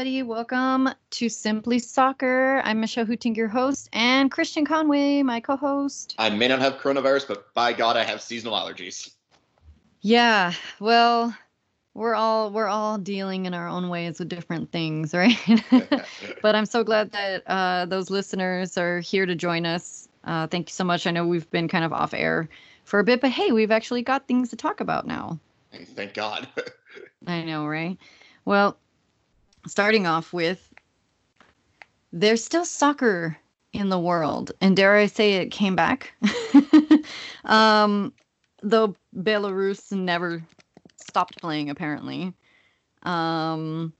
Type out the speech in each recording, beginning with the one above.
everybody. Welcome to Simply Soccer. I'm Michelle Hooting, your host, and Christian Conway, my co host. I may not have coronavirus, but by God, I have seasonal allergies. Yeah, well, we're all we're all dealing in our own ways with different things, right? but I'm so glad that uh, those listeners are here to join us. Uh, thank you so much. I know we've been kind of off air for a bit, but hey, we've actually got things to talk about now. Thank God. I know, right? Well, starting off with there's still soccer in the world, and dare I say it came back. um, though Belarus never stopped playing, apparently. Um,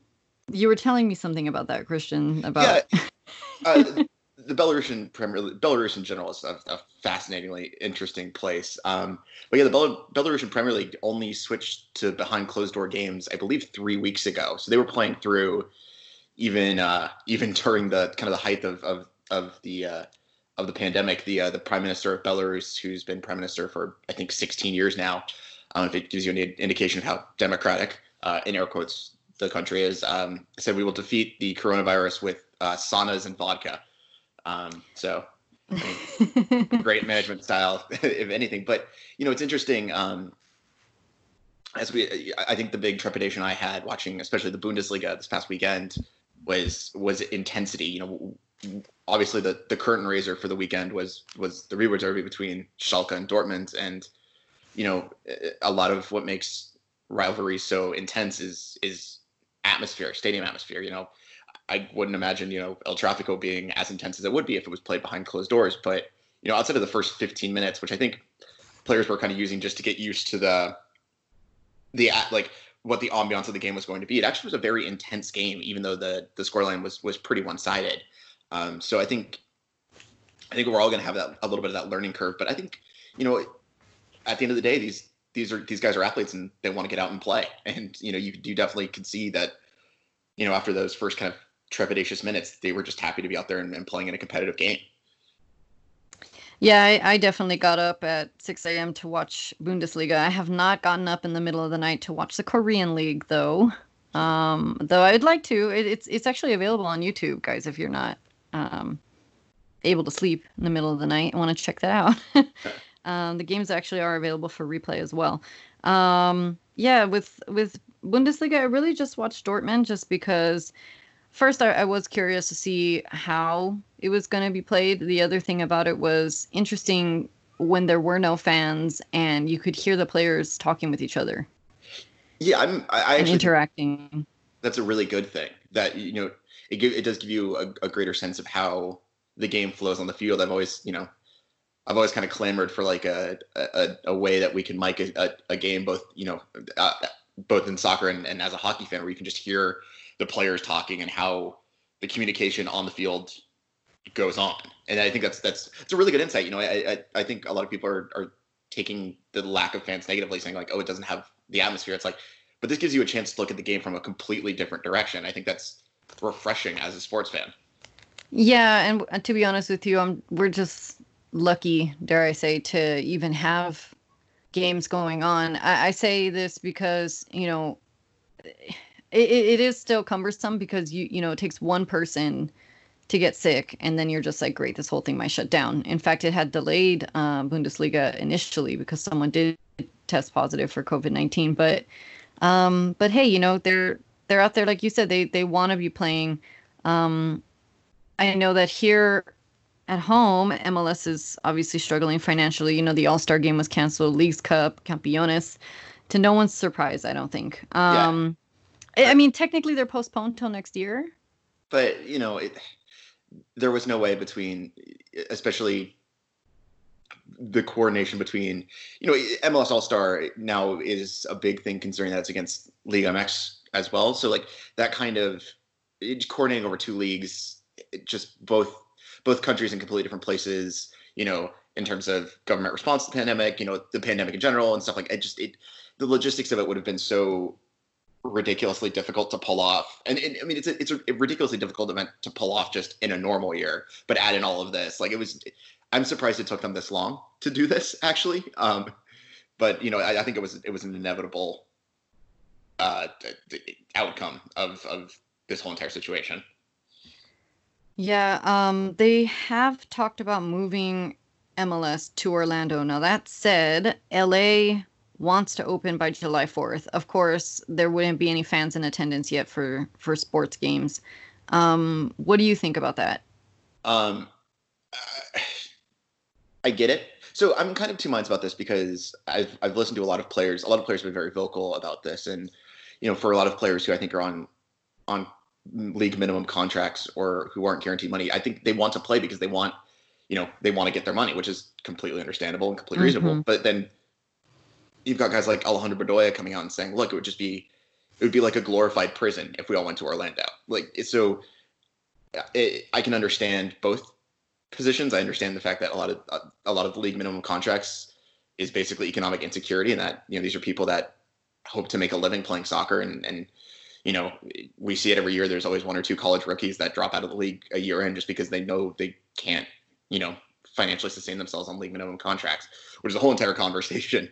you were telling me something about that, Christian. About yeah, uh, the Belarusian Premier Belarus in general is a, a fascinatingly interesting place. Um, but yeah, the Bel- Belarusian Premier League only switched to behind closed door games, I believe, three weeks ago. So they were playing through even uh, even during the kind of the height of of, of the uh, of the pandemic. The uh, the Prime Minister of Belarus, who's been Prime Minister for I think 16 years now, I if it gives you any indication of how democratic, uh, in air quotes, the country is, um, said we will defeat the coronavirus with uh, saunas and vodka. Um, so great management style, if anything. But you know, it's interesting. Um, as we, I think the big trepidation I had watching, especially the Bundesliga this past weekend, was was intensity. You know, obviously the the curtain raiser for the weekend was was the Revier derby between Schalke and Dortmund, and you know, a lot of what makes rivalry so intense is is atmosphere, stadium atmosphere. You know, I wouldn't imagine, you know, El Tráfico being as intense as it would be if it was played behind closed doors. But, you know, outside of the first 15 minutes, which I think players were kind of using just to get used to the, the, like, what the ambiance of the game was going to be. It actually was a very intense game, even though the, the scoreline was, was pretty one sided. Um, so I think, I think we're all going to have that, a little bit of that learning curve. But I think, you know, at the end of the day, these, these are, these guys are athletes and they want to get out and play. And, you know, you, you definitely can see that, you know, after those first kind of trepidatious minutes, they were just happy to be out there and, and playing in a competitive game. Yeah, I, I, definitely got up at 6 a.m. to watch Bundesliga. I have not gotten up in the middle of the night to watch the Korean League, though. Um, though I'd like to. It, it's it's actually available on YouTube, guys. If you're not um, able to sleep in the middle of the night, I want to check that out. um, the games actually are available for replay as well. Um, yeah, with with Bundesliga, I really just watched Dortmund just because first I, I, was curious to see how it was going to be played. The other thing about it was interesting when there were no fans and you could hear the players talking with each other. Yeah i'm i, I actually, interacting. that's a really good thing that you know it, give, it does give you a, a greater sense of how the game flows on the field. I've always you know I've always kind of clamored for like a a, a way that we can mic a, a, a game both you know uh, both in soccer and, and as a hockey fan where you can just hear the players talking and how the communication on the field goes on. And I think that's that's it's a really good insight. You know, I I, I think a lot of people are, are taking the lack of fans negatively, saying like, oh, it doesn't have the atmosphere. It's like, but this gives you a chance to look at the game from a completely different direction. I think that's refreshing as a sports fan. Yeah, and to be honest with you, I'm we're just lucky, dare I say, to even have games going on. I, I say this because you know it, it is still cumbersome because you you know it takes one person to get sick and then you're just like great this whole thing might shut down. In fact it had delayed uh, bundesliga initially because someone did test positive for covid-19 but um but hey you know they're they're out there like you said they they want to be playing. Um i know that here at home mls is obviously struggling financially. You know the all-star game was canceled leagues cup campeones. To no one's surprise i don't think. Um I mean, technically, they're postponed till next year. But you know, it, there was no way between, especially the coordination between, you know, MLS All Star now is a big thing considering that it's against Liga MX as well. So like that kind of coordinating over two leagues, just both both countries in completely different places. You know, in terms of government response to the pandemic, you know, the pandemic in general and stuff like it. Just it, the logistics of it would have been so ridiculously difficult to pull off. And, and I mean, it's a, it's a ridiculously difficult event to pull off just in a normal year, but add in all of this, like it was. I'm surprised it took them this long to do this, actually. Um, but you know, I, I think it was it was an inevitable uh, outcome of of this whole entire situation. Yeah, um, they have talked about moving MLS to Orlando. Now, that said, LA wants to open by July 4th. Of course, there wouldn't be any fans in attendance yet for for sports games. Um, what do you think about that? Um, I get it. So I'm kind of two minds about this because I've I've listened to a lot of players. A lot of players have been very vocal about this, and you know, for a lot of players who I think are on on league minimum contracts or who aren't guaranteed money, I think they want to play because they want, you know, they want to get their money, which is completely understandable and completely mm-hmm. reasonable. But then you've got guys like Alejandro Bedoya coming out and saying, "Look, it would just be, it would be like a glorified prison if we all went to Orlando." Like so, it, I can understand both positions. I understand the fact that a lot of a lot of the league minimum contracts is basically economic insecurity, and that you know these are people that hope to make a living playing soccer, and and you know we see it every year. There's always one or two college rookies that drop out of the league a year in just because they know they can't you know financially sustain themselves on league minimum contracts, which is a whole entire conversation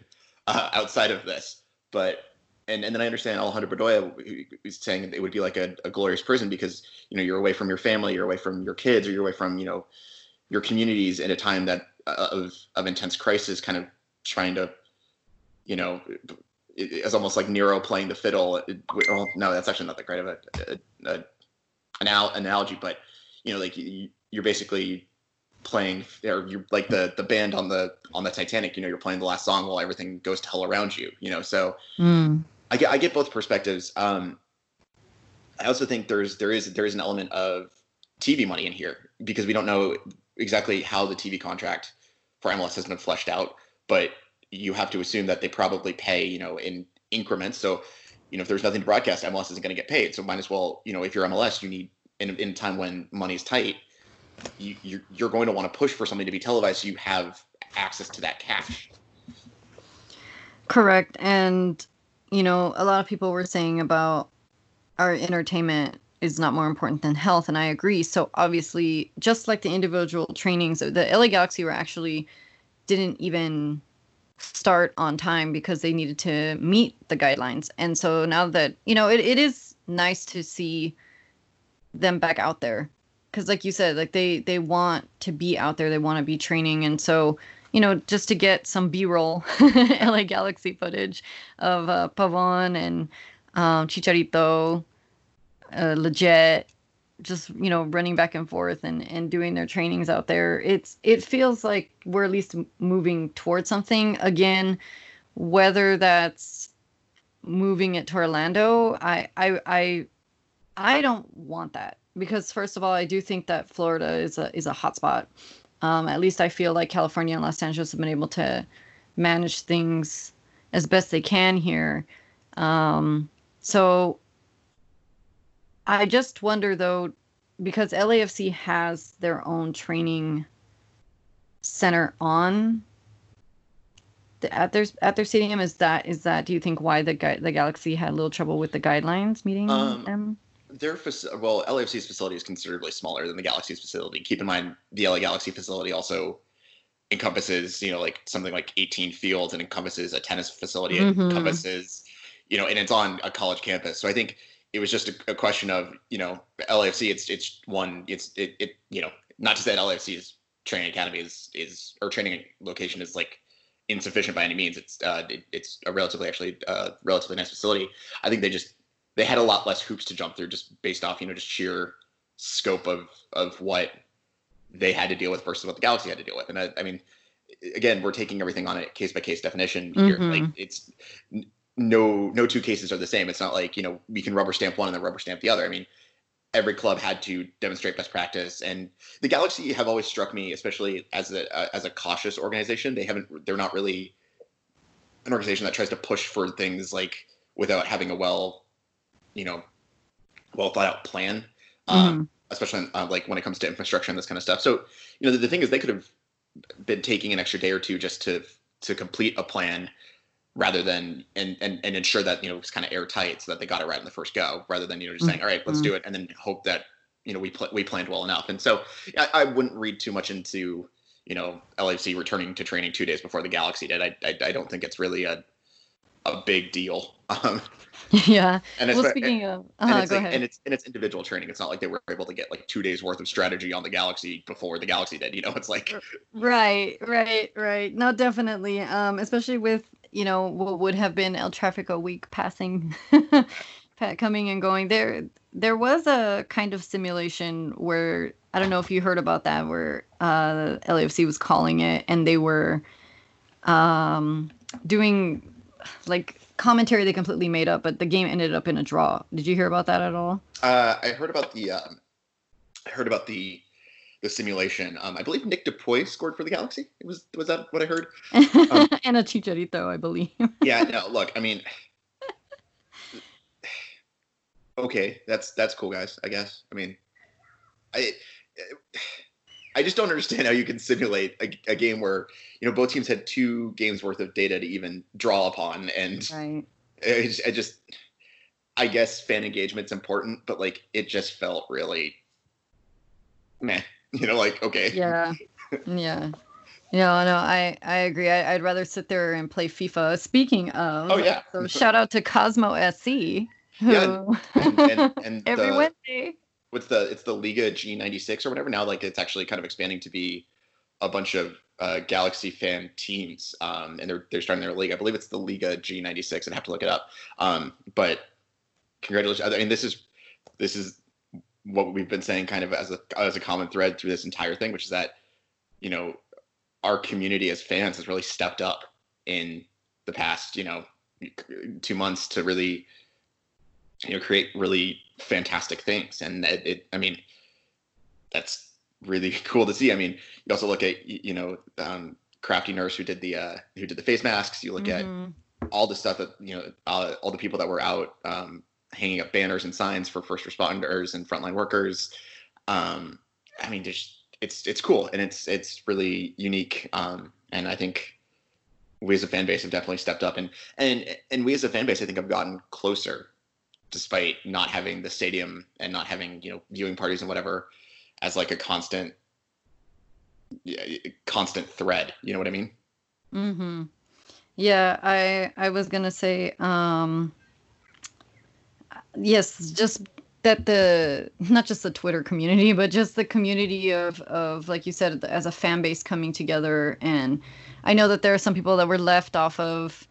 uh, outside of this. But and, and then I understand Alejandro Bedoya is saying it would be like a, a, glorious prison because you know you're away from your family, you're away from your kids, or you're away from you know your communities in a time that uh, of of intense crisis, kind of trying to, you know, it's almost like Nero playing the fiddle. well, no, that's actually not that great of a, a, a an analogy, but you know, like you're basically playing or you're like the the band on the on the Titanic. You know, you're playing the last song while everything goes to hell around you. You know, so mm. I get I get both perspectives. Um, I also think there's there is there is an element of TV money in here because we don't know exactly how the TV contract for MLS has been fleshed out, but you have to assume that they probably pay, you know, in increments. So, you know, if there's nothing to broadcast, MLS isn't going to get paid. So might as well, you know, if you're MLS, you need in in a time when money's tight, you you're, you're going to want to push for something to be televised so you have access to that cash. Correct. And you know, a lot of people were saying about our entertainment is not more important than health and i agree so obviously just like the individual trainings the la galaxy were actually didn't even start on time because they needed to meet the guidelines and so now that you know it, it is nice to see them back out there because like you said like they they want to be out there. They want to be training. And so you know just to get some b-roll la galaxy footage of uh, pavon and um, chicharito uh, Lletget just you know running back and forth and and doing their trainings out there. It's it feels like we're at least moving towards something. Again whether that's moving it to orlando i i i i don't want that because first of all i do think that florida is a is a hotspot um, at least i feel like california and los angeles have been able to manage things as best they can here um, so I just wonder though, because LAFC has their own training center on the, at their at their stadium. Is that is that? Do you think why the the Galaxy had a little trouble with the guidelines meeting um, them? Their faci- well, LAFC's facility is considerably smaller than the Galaxy's facility. Keep in mind, the LA Galaxy facility also encompasses, you know, like something like 18 fields and encompasses a tennis facility, mm-hmm. encompasses, you know, and it's on a college campus. So I think it was just a, a, question of you know LAFC. It's it's one. It's it, it you know not to say that LAFC's training academy is is or training location is like insufficient by any means. It's uh it, it's a relatively actually uh relatively nice facility. I think they just they had a lot less hoops to jump through just based off you know just sheer scope of of what they had to deal with versus what the Galaxy had to deal with. And I, I mean, again, we're taking everything on a case by case definition here. Mm-hmm. Like it's no no two cases are the same. It's not like you know we can rubber stamp one and then rubber stamp the other. I mean, every club had to demonstrate best practice, and the Galaxy have always struck me, especially as a uh, as a cautious organization. They haven't they're not really an organization that tries to push for things like without having a well, you know, well thought out plan. Um, mm-hmm. Especially uh, like when it comes to infrastructure and this kind of stuff. So, you know, the, the thing is they could have been taking an extra day or two just to to complete a plan rather than and and, and ensure that you know it's kind of airtight so that they got it right in the first go rather than you know just saying all right let's do mm-hmm. it and then hope that you know we pl- we planned well enough and so I, I, wouldn't read too much into you know LAFC returning to training two days before the Galaxy did I I, I don't think it's really a a big deal. Um, yeah. and Well, speaking of, and uh, it's go like, ahead. and it's and it's individual training. It's not like they were able to get like two days worth of strategy on the Galaxy before the Galaxy did. You know, it's like Right, right, right. No, definitely. Um, especially with you know what would have been El Tráfico week passing, pa- coming and going. There, there was a kind of simulation where I don't know if you heard about that, where uh, LAFC was calling it, and they were um, doing like commentary they completely made up, but the game ended up in a draw. Did you hear about that at all? uh, I heard about the um, I heard about the the simulation. Um, I believe Nick DePuy scored for the Galaxy. Was was that what I heard? and a chicharito, I believe. yeah no look i mean okay that's that's cool guys i guess i mean i i just don't understand how you can simulate a, a game where you know both teams had two games worth of data to even draw upon and right. it, just- it just i guess fan engagement's important but like it just felt really meh you know like okay Yeah. Yeah. No, no, I I agree. I, I'd rather sit there and play FIFA. Speaking of, Oh, yeah. So shout out to Cosmo SC, who Yeah, and, and, and every the- Wednesday. What's the it's the Liga G96 or whatever now like it's actually kind of expanding to be a bunch of uh, Galaxy fan teams um, and they're they're starting their league. I believe it's the Liga G96 I'd have to look it up. Um, but congratulations. I mean this is this is what we've been saying kind of as a as a common thread through this entire thing which is that you know our community as fans has really stepped up in the past you know two months to really you know create really fantastic things. And it, it i mean that's really cool to see. I mean you also look at you know um crafty nurse who did the uh who did the face masks. You look Mhm. at all the stuff that you know uh, all the people that were out um hanging up banners and signs for first responders and frontline workers. Um i mean just it's it's cool. And it's it's really unique. Um and i think we as a fan base have definitely stepped up. And and and we as a fan base i think have gotten closer despite not having the stadium and not having you know viewing parties and whatever as like a constant constant thread you know what i mean Mm-hmm. Yeah, I I was gonna say, um, yes, just that the not just the Twitter community, but just the community of of like you said, as a fan base coming together. And I know that there are some people that were left off of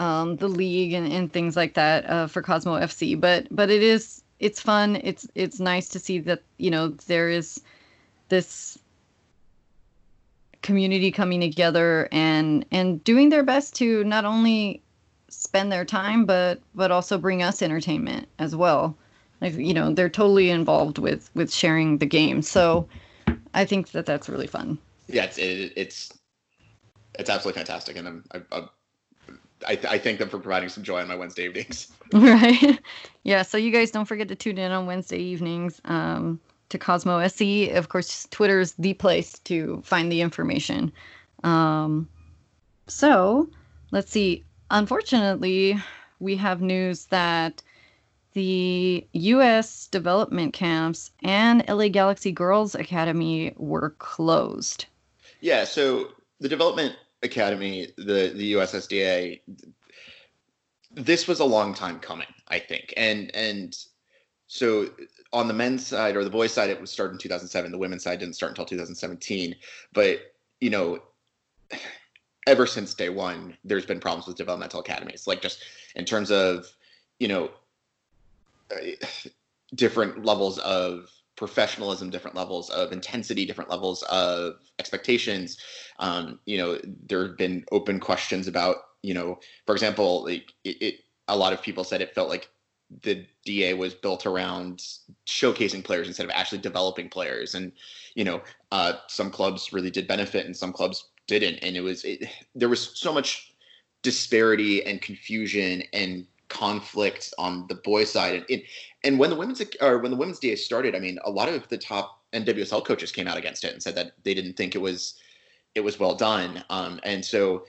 um, the league and, and things like that uh, for Cosmo FC, but but it is it's fun. It's it's nice to see that you know there is this community coming together and and doing their best to not only spend their time but but also bring us entertainment as well. Like you know they're totally involved with with sharing the game. So i think that that's really fun. Yeah it's it, it's it's absolutely fantastic. And i'm I, I, I, I thank them for providing some joy on my wednesday evenings. Right. Yeah so you guys don't forget to tune in on wednesday evenings um to cosmo se of course Twitter is the place to find the information. Um so let's see. Unfortunately we have news that the US development camps and LA Galaxy Girls Academy were closed. Yeah, so the Development Academy, the the USSDA, this was a long time coming, I think, and and so on the men's side or the boys' side, it was started in 2007. The women's side didn't start until 2017, but you know, ever since day one, there's been problems with developmental academies, like just in terms of you know different levels of professionalism, different levels of intensity, different levels of expectations. Um, you know, there have been open questions about, you know, for example, like it, it, a lot of people said it felt like the DA was built around showcasing players instead of actually developing players. And, you know, uh, some clubs really did benefit and some clubs didn't. And it was, it, there was so much disparity and confusion and conflict on the boys side. And it, and when the women's or when the women's DA started, I mean, a lot of the top NWSL coaches came out against it and said that they didn't think it was it was well done. Um, and so,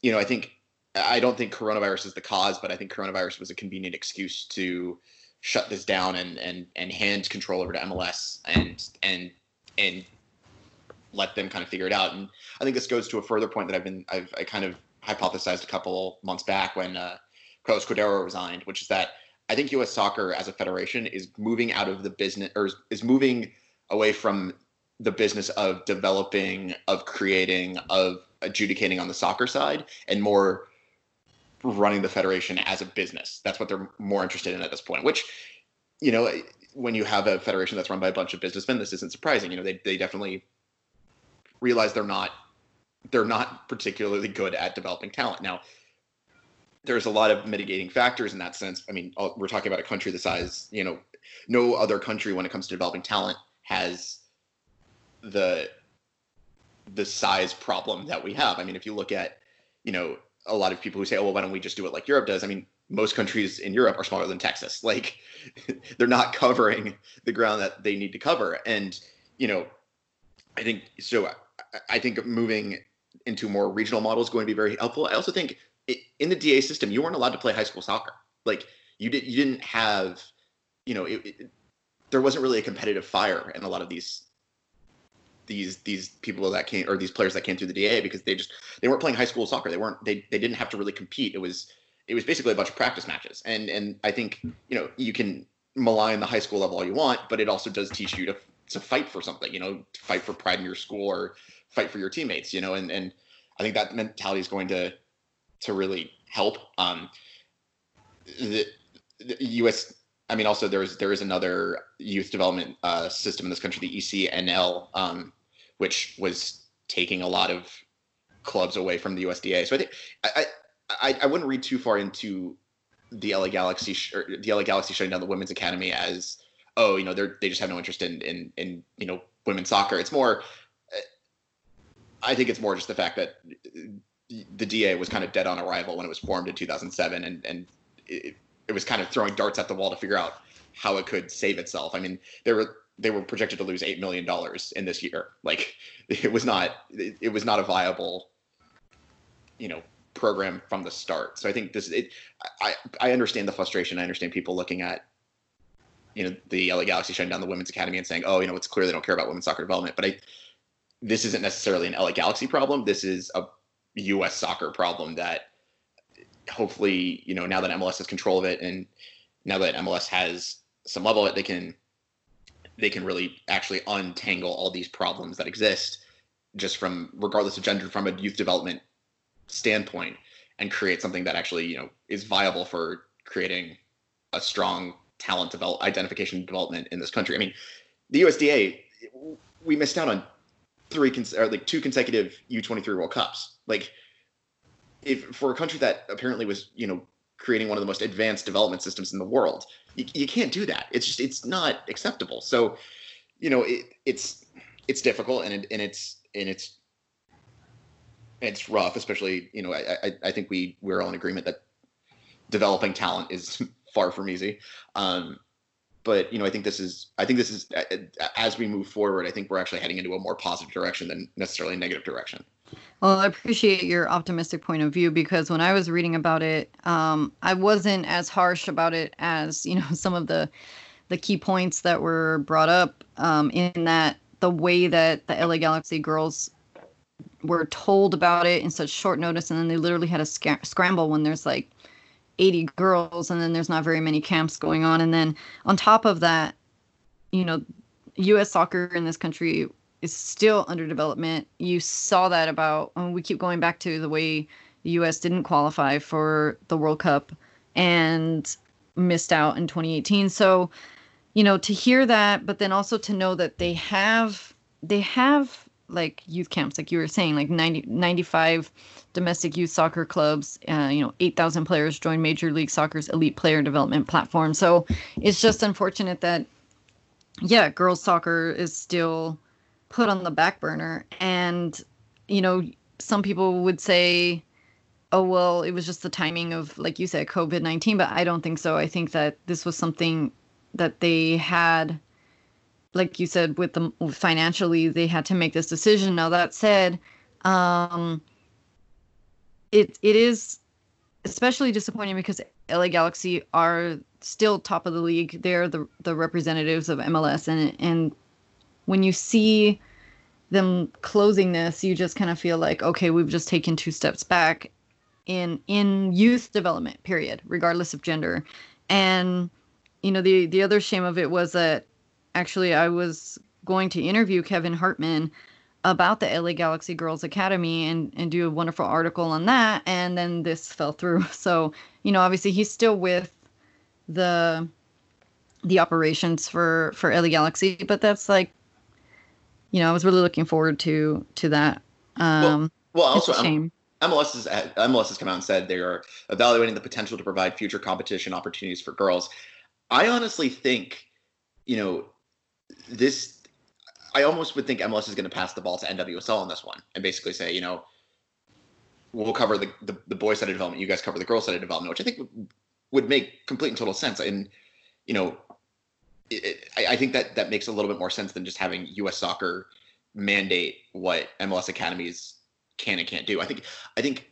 you know, I think I don't think coronavirus is the cause, but I think coronavirus was a convenient excuse to shut this down and and and hand control over to MLS and and and let them kind of figure it out. And I think this goes to a further point that I've been I've I kind of hypothesized a couple months back when uh, Carlos Cordeiro resigned, which is that I think U.S. Soccer as a federation is moving out of the business or is moving away from the business of developing, of creating, of adjudicating on the soccer side, and more running the federation as a business. That's what they're more interested in at this point. Which, you know, when you have a federation that's run by a bunch of businessmen, this isn't surprising. You know, they they definitely realize they're not they're not particularly good at developing talent. Now, there's a lot of mitigating factors in that sense. I mean, we're talking about a country the size, you know, no other country when it comes to developing talent has the the size problem that we have. I mean, if you look at, you know, a lot of people who say, "Oh, well, why don't we just do it like Europe does?" I mean, most countries in Europe are smaller than Texas. Like, they're not covering the ground that they need to cover, and you know, I think so. I think moving into more regional models going to be very helpful. I also think in the DA system, you weren't allowed to play high school soccer. Like, you did, you didn't have, you know, it, it, there wasn't really a competitive fire in a lot of these these these people that came or these players that came through the DA because they just they weren't playing high school soccer. They weren't they they didn't have to really compete. It was it was basically a bunch of practice matches. And and I think you know you can malign the high school level all you want, but it also does teach you to to fight for something. You know, fight for pride in your school or fight for your teammates. You know, and and I think that mentality is going to to really help. Um, the, the U.S. I mean, also there is there is another youth development uh, system in this country, the ECNL, um, which was taking a lot of clubs away from the USDA. So I think I I, I wouldn't read too far into the LA Galaxy or the LA Galaxy shutting down the women's academy as oh you know they're they just have no interest in in in you know women's soccer. It's more I think it's more just the fact that the DA was kind of dead on arrival when it was formed in 2007, and and it, it was kind of throwing darts at the wall to figure out how it could save itself. I mean, they were they were projected to lose eight million dollars in this year. Like it was not it, it, was not a viable, you know, program from the start. So I think this it I I understand the frustration. I understand people looking at you know the LA Galaxy shutting down the women's academy and saying, oh, you know, it's clear they don't care about women's soccer development. But I this isn't necessarily an LA Galaxy problem. This is a U.S. soccer problem that hopefully, you know, now that MLS has control of it and now that MLS has some level it, they can they can really actually untangle all these problems that exist just from regardless of gender from a youth development standpoint and create something that actually, you know, is viable for creating a strong talent develop identification development in this country. I mean, the USDA we missed out on three cons- or like two consecutive U23 World Cups. Like if for a country that apparently was, you know, creating one of the most advanced development systems in the world, you, you can't do that. It's just it's not acceptable. So, you know, it, it's it's difficult and it, and it's and it's it's rough, especially you know I, I, I think we we're all in agreement that developing talent is far from easy. Um, but you know, I think this is I think this is as we move forward, I think we're actually heading into a more positive direction than necessarily a negative direction. Well, I appreciate your optimistic point of view because when I was reading about it, um, I wasn't as harsh about it as you know some of the the key points that were brought up um, in that the way that the LA Galaxy girls were told about it in such short notice, and then they literally had a sc- scramble when there's like 80 girls and then there's not very many camps going on. And then on top of that you know US soccer in this country is still under development you saw that about we keep going back to the way the US didn't qualify for the World Cup and missed out in 2018 so you know to hear that but then also to know that they have they have like youth camps like you were saying like 90 95 domestic youth soccer clubs. Uh, you know, 8,000 players join Major League Soccer's elite player development platform. So it's just unfortunate that, yeah, girls soccer is still put on the back burner. And, you know, some people would say, oh, well, it was just the timing of, like you said, COVID 19. But I don't think so. I think that this was something that they had like you said with the financially they had to make this decision now that said um it it is especially disappointing because LA Galaxy are still top of the league. They're the the representatives of MLS, and and when you see them closing this, you just kind of feel like okay, we've just taken two steps back. in in youth development period regardless of gender and you know the the other shame of it was that actually i was going to interview kevin hartman about the la galaxy girls academy and and do a wonderful article on that and then this fell through so you know obviously he's still with the the operations for for la galaxy but that's like you know i was really looking forward to to that um well, well also shame. MLS has MLS has come out and said they are evaluating the potential to provide future competition opportunities for girls. I honestly think, you know, this. I almost would think MLS is going to pass the ball to NWSL on this one and basically say, you know, we'll cover the the, the boys side of development, you guys cover the girls side of development, which I think would, would make complete and total sense. And you know, it, I, I think that that makes a little bit more sense than just having U.S. Soccer mandate what MLS academies can and can't do. I think I think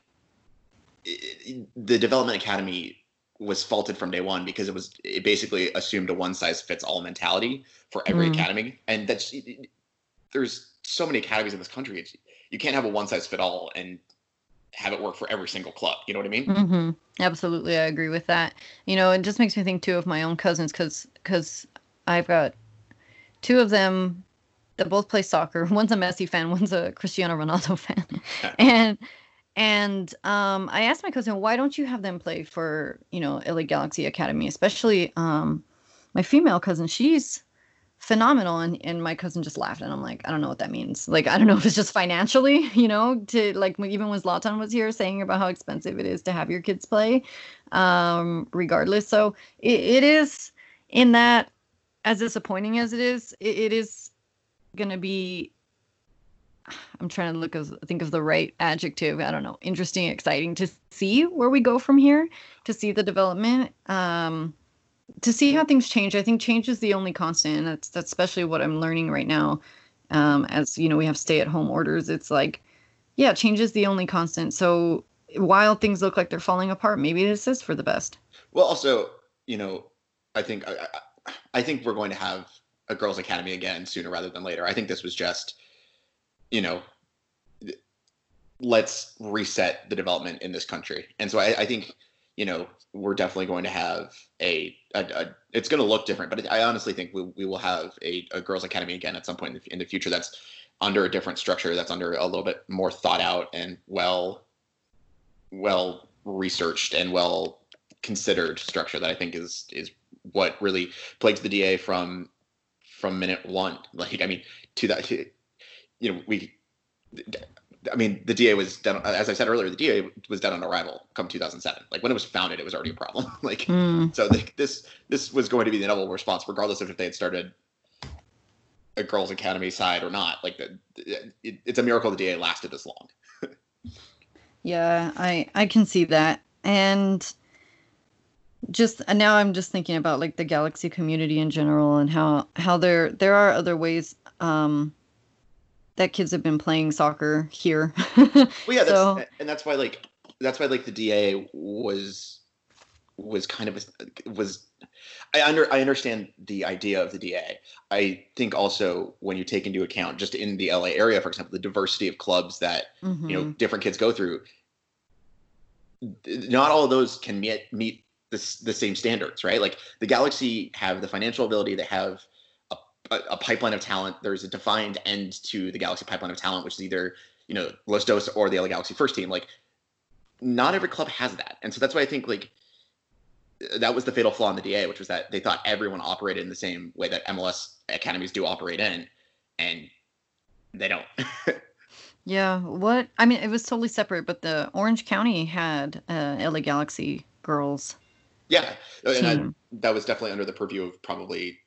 the development academy was faulted from day one because it was it basically assumed a one size fits all mentality for every mm. academy, and that's there's so many academies in this country. It's, you can't have a one size fit all and have it work for every single club. You know what I mean? Mm-hmm. Absolutely, I agree with that. You know, it just makes me think too of my own cousins because because I've got two of them that both play soccer. One's a Messi fan, one's a Cristiano Ronaldo fan. and and um, I asked my cousin, why don't you have them play for, you know, LA Galaxy Academy, especially um, my female cousin. She's phenomenal. And, and my cousin just laughed. And I'm like, I don't know what that means. Like, I don't know if it's just financially, you know, to like even when Zlatan was here saying about how expensive it is to have your kids play, um, regardless. So it, it is in that, as disappointing as it is, it, it is going to be I'm trying to look of think of the right adjective. I don't know. Interesting, exciting to see where we go from here, to see the development, um, to see how things change. I think change is the only constant, and that's that's especially what I'm learning right now. Um, as you know, we have stay-at-home orders. It's like, yeah, change is the only constant. So while things look like they're falling apart, maybe this is for the best. Well, also, you know, I think I think we're going to have a girls' academy again sooner rather than later. I think this was just, you know, let's reset the development in this country. And so I, I think, you know, we're definitely going to have a, a, a it's going to look different, but I honestly think we, we will have a, a girls' academy again at some point in the, in the future that's under a different structure, that's under a little bit more thought out and well, well researched and well considered structure that I think is is what really plagues the DA from from minute one. Like, I mean, to that, you know, we, I mean, the DA was done, as I said earlier, the DA was done on arrival come 2007. Like when it was founded, it was already a problem. like, mm. so the, this, this was going to be the inevitable response, regardless of if they had started a girls' academy side or not. Like, the, it, it's a miracle the DA lasted this long. yeah, I, I can see that. And, just now I'm just thinking about like the galaxy community in general and how how there there are other ways um that kids have been playing soccer here. well, yeah, so, that's, and that's why like that's why like the DA was was kind of was I under I understand the idea of the DA. I think also when you take into account just in the LA area, for example, the diversity of clubs that mm-hmm. you know mm-hmm. different kids go through. Not all of those can meet meet the, the same standards, right? Like the Galaxy have the financial ability, they have a, a, pipeline of talent. There's a defined end to the Galaxy pipeline of talent, which is either you know Los Dos or the LA Galaxy first team. Like not every club has that, and so that's why I think like that was the fatal flaw in the DA, which was that they thought everyone operated in the same way that MLS academies do operate in, and they don't. yeah, what I mean, it was totally separate, but the Orange County had uh, LA Galaxy girls yeah, and I, that was definitely under the purview of probably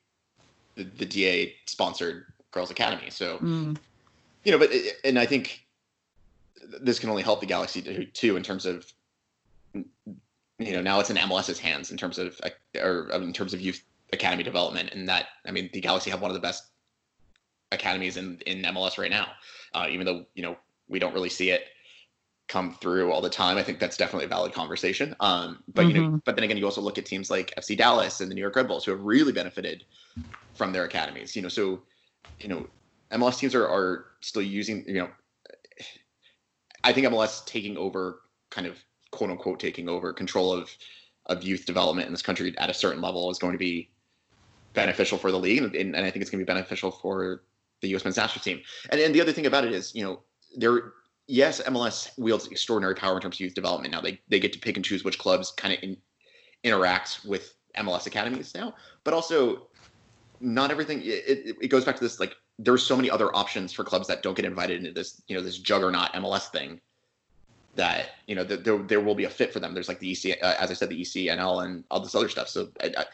the, the DA sponsored Girls Academy. So, mm. you know, but and I think this can only help the Galaxy too in terms of you know now it's in MLS's hands in terms of or in terms of youth academy development, and that I mean the Galaxy have one of the best academies in in MLS right now, uh, even though you know we don't really see it come through all the time. I think that's definitely a valid conversation. Um, but mm-hmm. you know, mm-hmm. but then again, you also look at teams like FC Dallas and the New York Red Bulls who have really benefited from their academies. You know, so you know, MLS teams are are still using. You know, I think MLS taking over kind of quote unquote taking over control of of youth development in this country at a certain level is going to be beneficial for the league, and, and I think it's going to be beneficial for the U.S. men's national team. And and the other thing about it is, you know, there yes, MLS wields extraordinary power in terms of youth development. Now they they get to pick and choose which clubs kind of in, interact with MLS academies now, but also not everything. It, it, it goes back to this like there's so many other options for clubs that don't get invited into this you know this juggernaut MLS thing that you know there there will be a fit for them. There's like the EC, uh, as I said, the ECNL and all this other stuff. So I,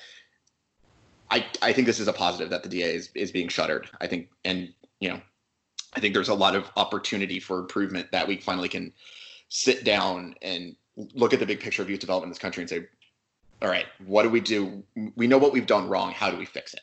I I think this is a positive that the DA is is being shuttered. I think and you know I think there's a lot of opportunity for improvement that we finally can sit down and look at the big picture of youth development in this country and say, all right, what do we do? We know what we've done wrong. How do we fix it?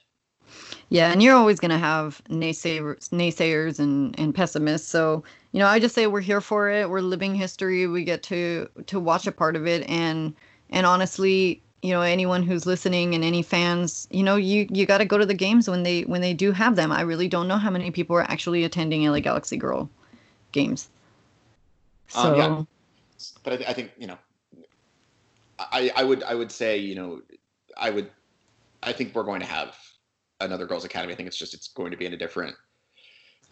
Yeah, and you're always going to have naysayers, naysayers and, and pessimists. So, you know, I just say we're here for it. We're living history. We get to to watch a part of it and and honestly, you know, anyone who's listening and any fans, you know, you you got to go to the games when they when they do have them. I really don't know how many people are actually attending LA Galaxy Girl games. So um, yeah. But I, I think, you know, I I would I would say, you know, I would I think we're going to have another girls academy. I think it's just it's going to be in a different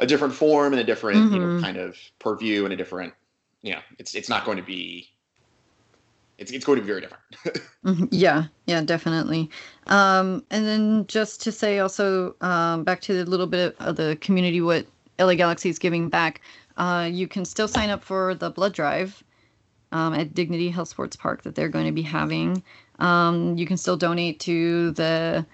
a different form and a different mm-hmm. you know mm-hmm. kind of purview and a different you know it's it's not going to be it's it's going to be very different. mm-hmm. Yeah, yeah, definitely. Um, and then just to say also um, back to the little bit of the community what LA Galaxy is giving back. Uh, you can still sign up for the blood drive um, at Dignity Health Sports Park that they're going to be having. Um, you can still donate to the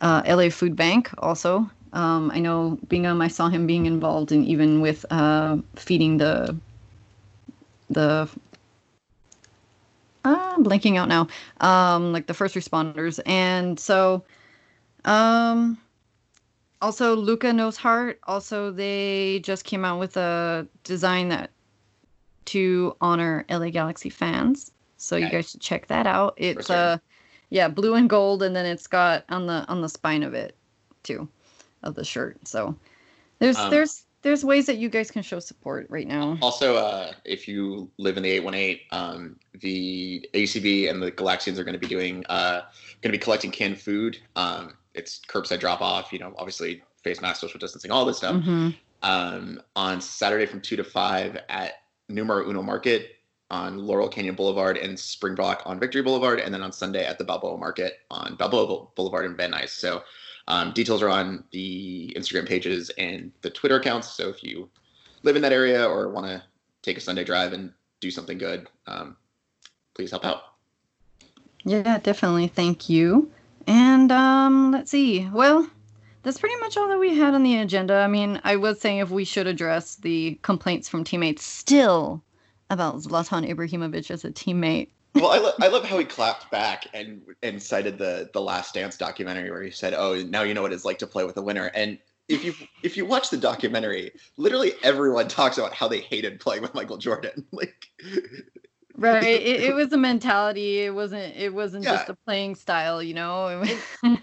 uh, LA Food Bank also. Um, I know Bingham, I saw him being involved in even with uh, feeding the the I'm blanking out now, um, like the first responders. And so, um, also Luca knows heart. Also, they just came out with a design that to honor LA Galaxy fans. So okay. you guys should check that out. It's uh yeah, blue and gold, and then it's got on the on the spine of it too, of the shirt. So there's um, there's there's ways that you guys can show support right now. Also, uh, if you live in the 818, um, the ACB and the Galaxians are going to be doing uh, going to be collecting canned food. Um, it's curbside drop off. You know, obviously face mask, social distancing, all this stuff. Mm-hmm. Um, on Saturday from two to five at Numero Uno Market on Laurel Canyon Boulevard and Springbrook on Victory Boulevard, and then on Sunday at the Balboa Market on Balboa Boulevard in Van Nuys. So um, details are on the Instagram pages and the Twitter accounts. So if you live in that area or want to take a Sunday drive and do something good, um, please help out. Yeah, definitely. Thank you. And um, let's see. Well, that's pretty much all that we had on the agenda. I mean, I was saying if we should address the complaints from teammates still about Zlatan Ibrahimovic as a teammate. Well, I, lo- I love how he clapped back and and cited the the Last Dance documentary where he said, "Oh, now you know what it's like to play with a winner." And if you if you watch the documentary, literally everyone talks about how they hated playing with Michael Jordan. like, right? It, it was a mentality. It wasn't. It wasn't yeah. just a playing style. You know. and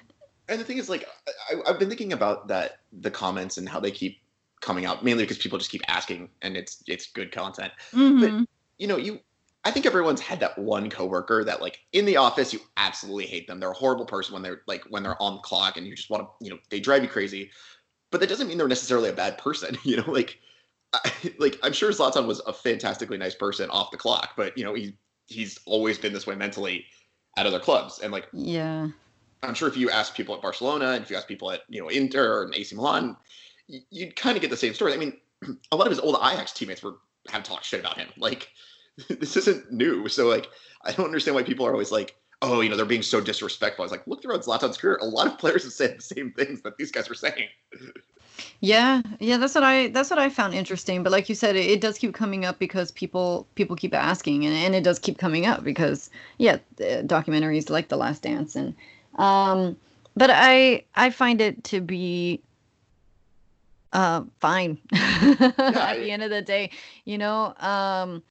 the thing is, like, I, I've been thinking about that the comments and how they keep coming out mainly because people just keep asking and it's it's good content. Mm-hmm. But you know, you I think everyone's had that one coworker that like in the office you absolutely hate them. They're a horrible person when they're like when they're on the clock and you just want to, you know, they drive you crazy. But that doesn't mean they're necessarily a bad person, you know, like I, like I'm sure Zlatan was a fantastically nice person off the clock, but you know, he he's always been this way mentally at other clubs and like yeah. I'm sure if you ask people at Barcelona and if you ask people at, you know, Inter or AC Milan, you'd kind of get the same story. I mean, a lot of his old Ajax teammates were have talked shit about him. Like this isn't new. So like I don't understand why people are always like, oh, you know, they're being so disrespectful. I was like, look throughout Zlatan's career, a lot of players have said the same things that these guys were saying. Yeah, yeah, that's what I that's what I found interesting. But like you said, it, it does keep coming up because people people keep asking, and, and it does keep coming up because yeah, documentaries like The Last Dance, and um, but I I find it to be uh, fine at the end of the day you know um,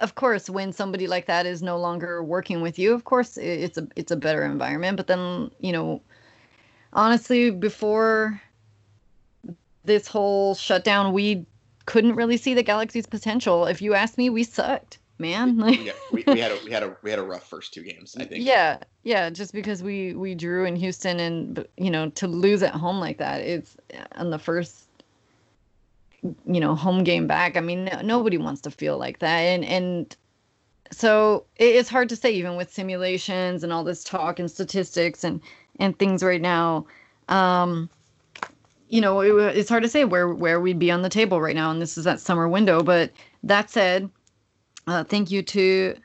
of course when somebody like that is no longer working with you of course it's a it's a better environment but then you know honestly before this whole shutdown we couldn't really see the galaxy's potential if you ask me we sucked man. Like, yeah, we, we had a we had a we had a rough first two games. I think. Yeah, yeah. Just because we we drew in Houston and you know to lose at home like that, it's uh, on the first you know home game back. I mean, nobody wants to feel like that, and and so it's hard to say even with simulations and all this talk and statistics and and things right now. Um, you know, it, it's hard to say where where we'd be on the table right now, and this is that summer window. But that said, uh, thank you to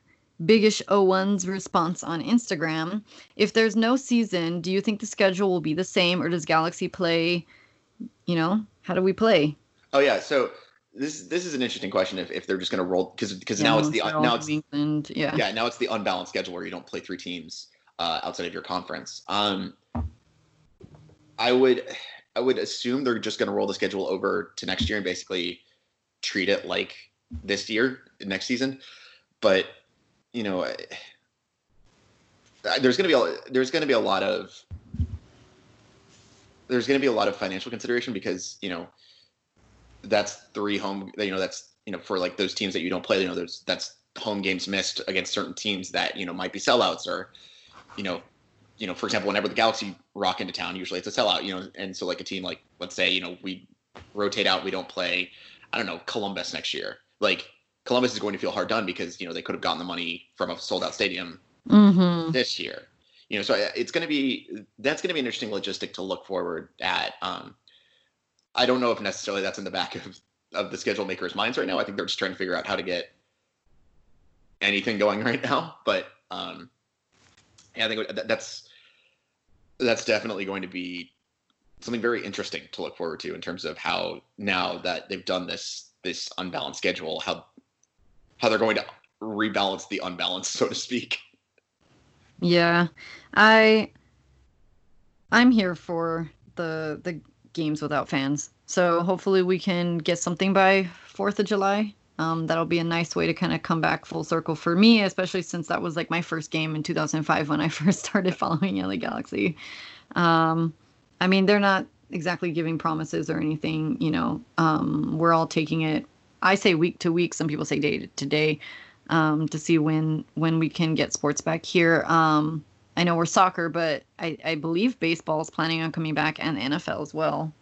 Biggish01's response on Instagram. If there's no season, do you think the schedule will be the same, or does Galaxy play? You know, how do we play? Oh yeah, so this this is an interesting question. If, if they're just going to roll because because yeah, now it's the now it's England, yeah yeah now it's the unbalanced schedule where you don't play three teams uh, outside of your conference. Um, I would I would assume they're just going to roll the schedule over to next year and basically treat it like this year, next season. But you know, there's going to be a, there's going to be a lot of there's going to be a lot of financial consideration because you know that's three home you know that's you know for like those teams that you don't play you know there's that's home games missed against certain teams that you know might be sellouts or you know you know, for example, whenever the Galaxy rock into town, usually it's a sellout, you know, and so like a team like, let's say, you know, we rotate out, we don't play, I don't know, Columbus next year. Like Columbus is going to feel hard done because you know they could have gotten the money from a sold out stadium mm-hmm. this year. You know, so uh, it's going to be that's going to be an interesting logistic to look forward at. Um, I don't know if necessarily that's in the back of of the schedule makers' minds right now. I think they're just trying to figure out how to get anything going right now. But um, yeah, I think that's that's definitely going to be something very interesting to look forward to in terms of how now that they've done this this unbalanced schedule, how how they're going to rebalance the unbalance, so to speak. Yeah, I I'm here for the the games without fans. So hopefully we can get something by Fourth of July. Um, that'll be a nice way to kind of come back full circle for me, especially since that was like my first game in 2005 when I first started following LA Galaxy. Um, I mean, they're not exactly giving promises or anything, you know. Um, we're all taking it. I say week to week. Some people say day to day um, to see when when we can get sports back here. I know we're soccer, but I, I believe baseball is planning on coming back and the NFL as well.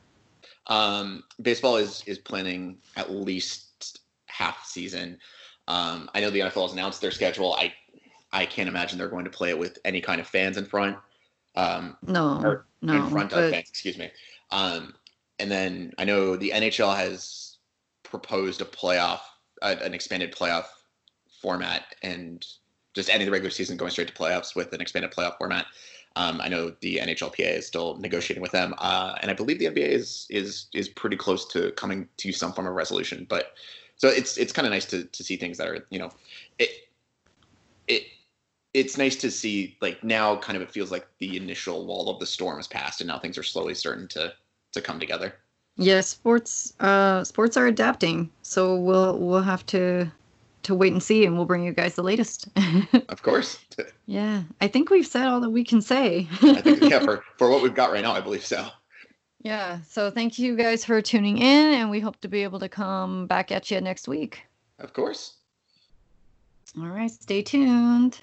Um, baseball is is planning at least half season. Um, I know the NFL has announced their schedule. I I can't imagine they're going to play it with any kind of fans in front. Um, no, no, in front but... of fans. Excuse me. Um, and then I know the NHL has proposed a playoff, uh, an expanded playoff format, and just ending the regular season going straight to playoffs with an expanded playoff format. Um, I know the NHLPA is still negotiating with them, uh, and I believe the NBA is is is pretty close to coming to some form of resolution. But so it's it's kind of nice to to see things that are you know it it it's nice to see like now kind of it feels like the initial wall of the storm has passed and now things are slowly starting to to come together yeah sports uh sports are adapting so we'll we'll have to to wait and see and we'll bring you guys the latest of course yeah i think we've said all that we can say i think yeah for for what we've got right now i believe so yeah. So thank you guys for tuning in, and we hope to be able to come back at you next week. Of course. All right. Stay tuned.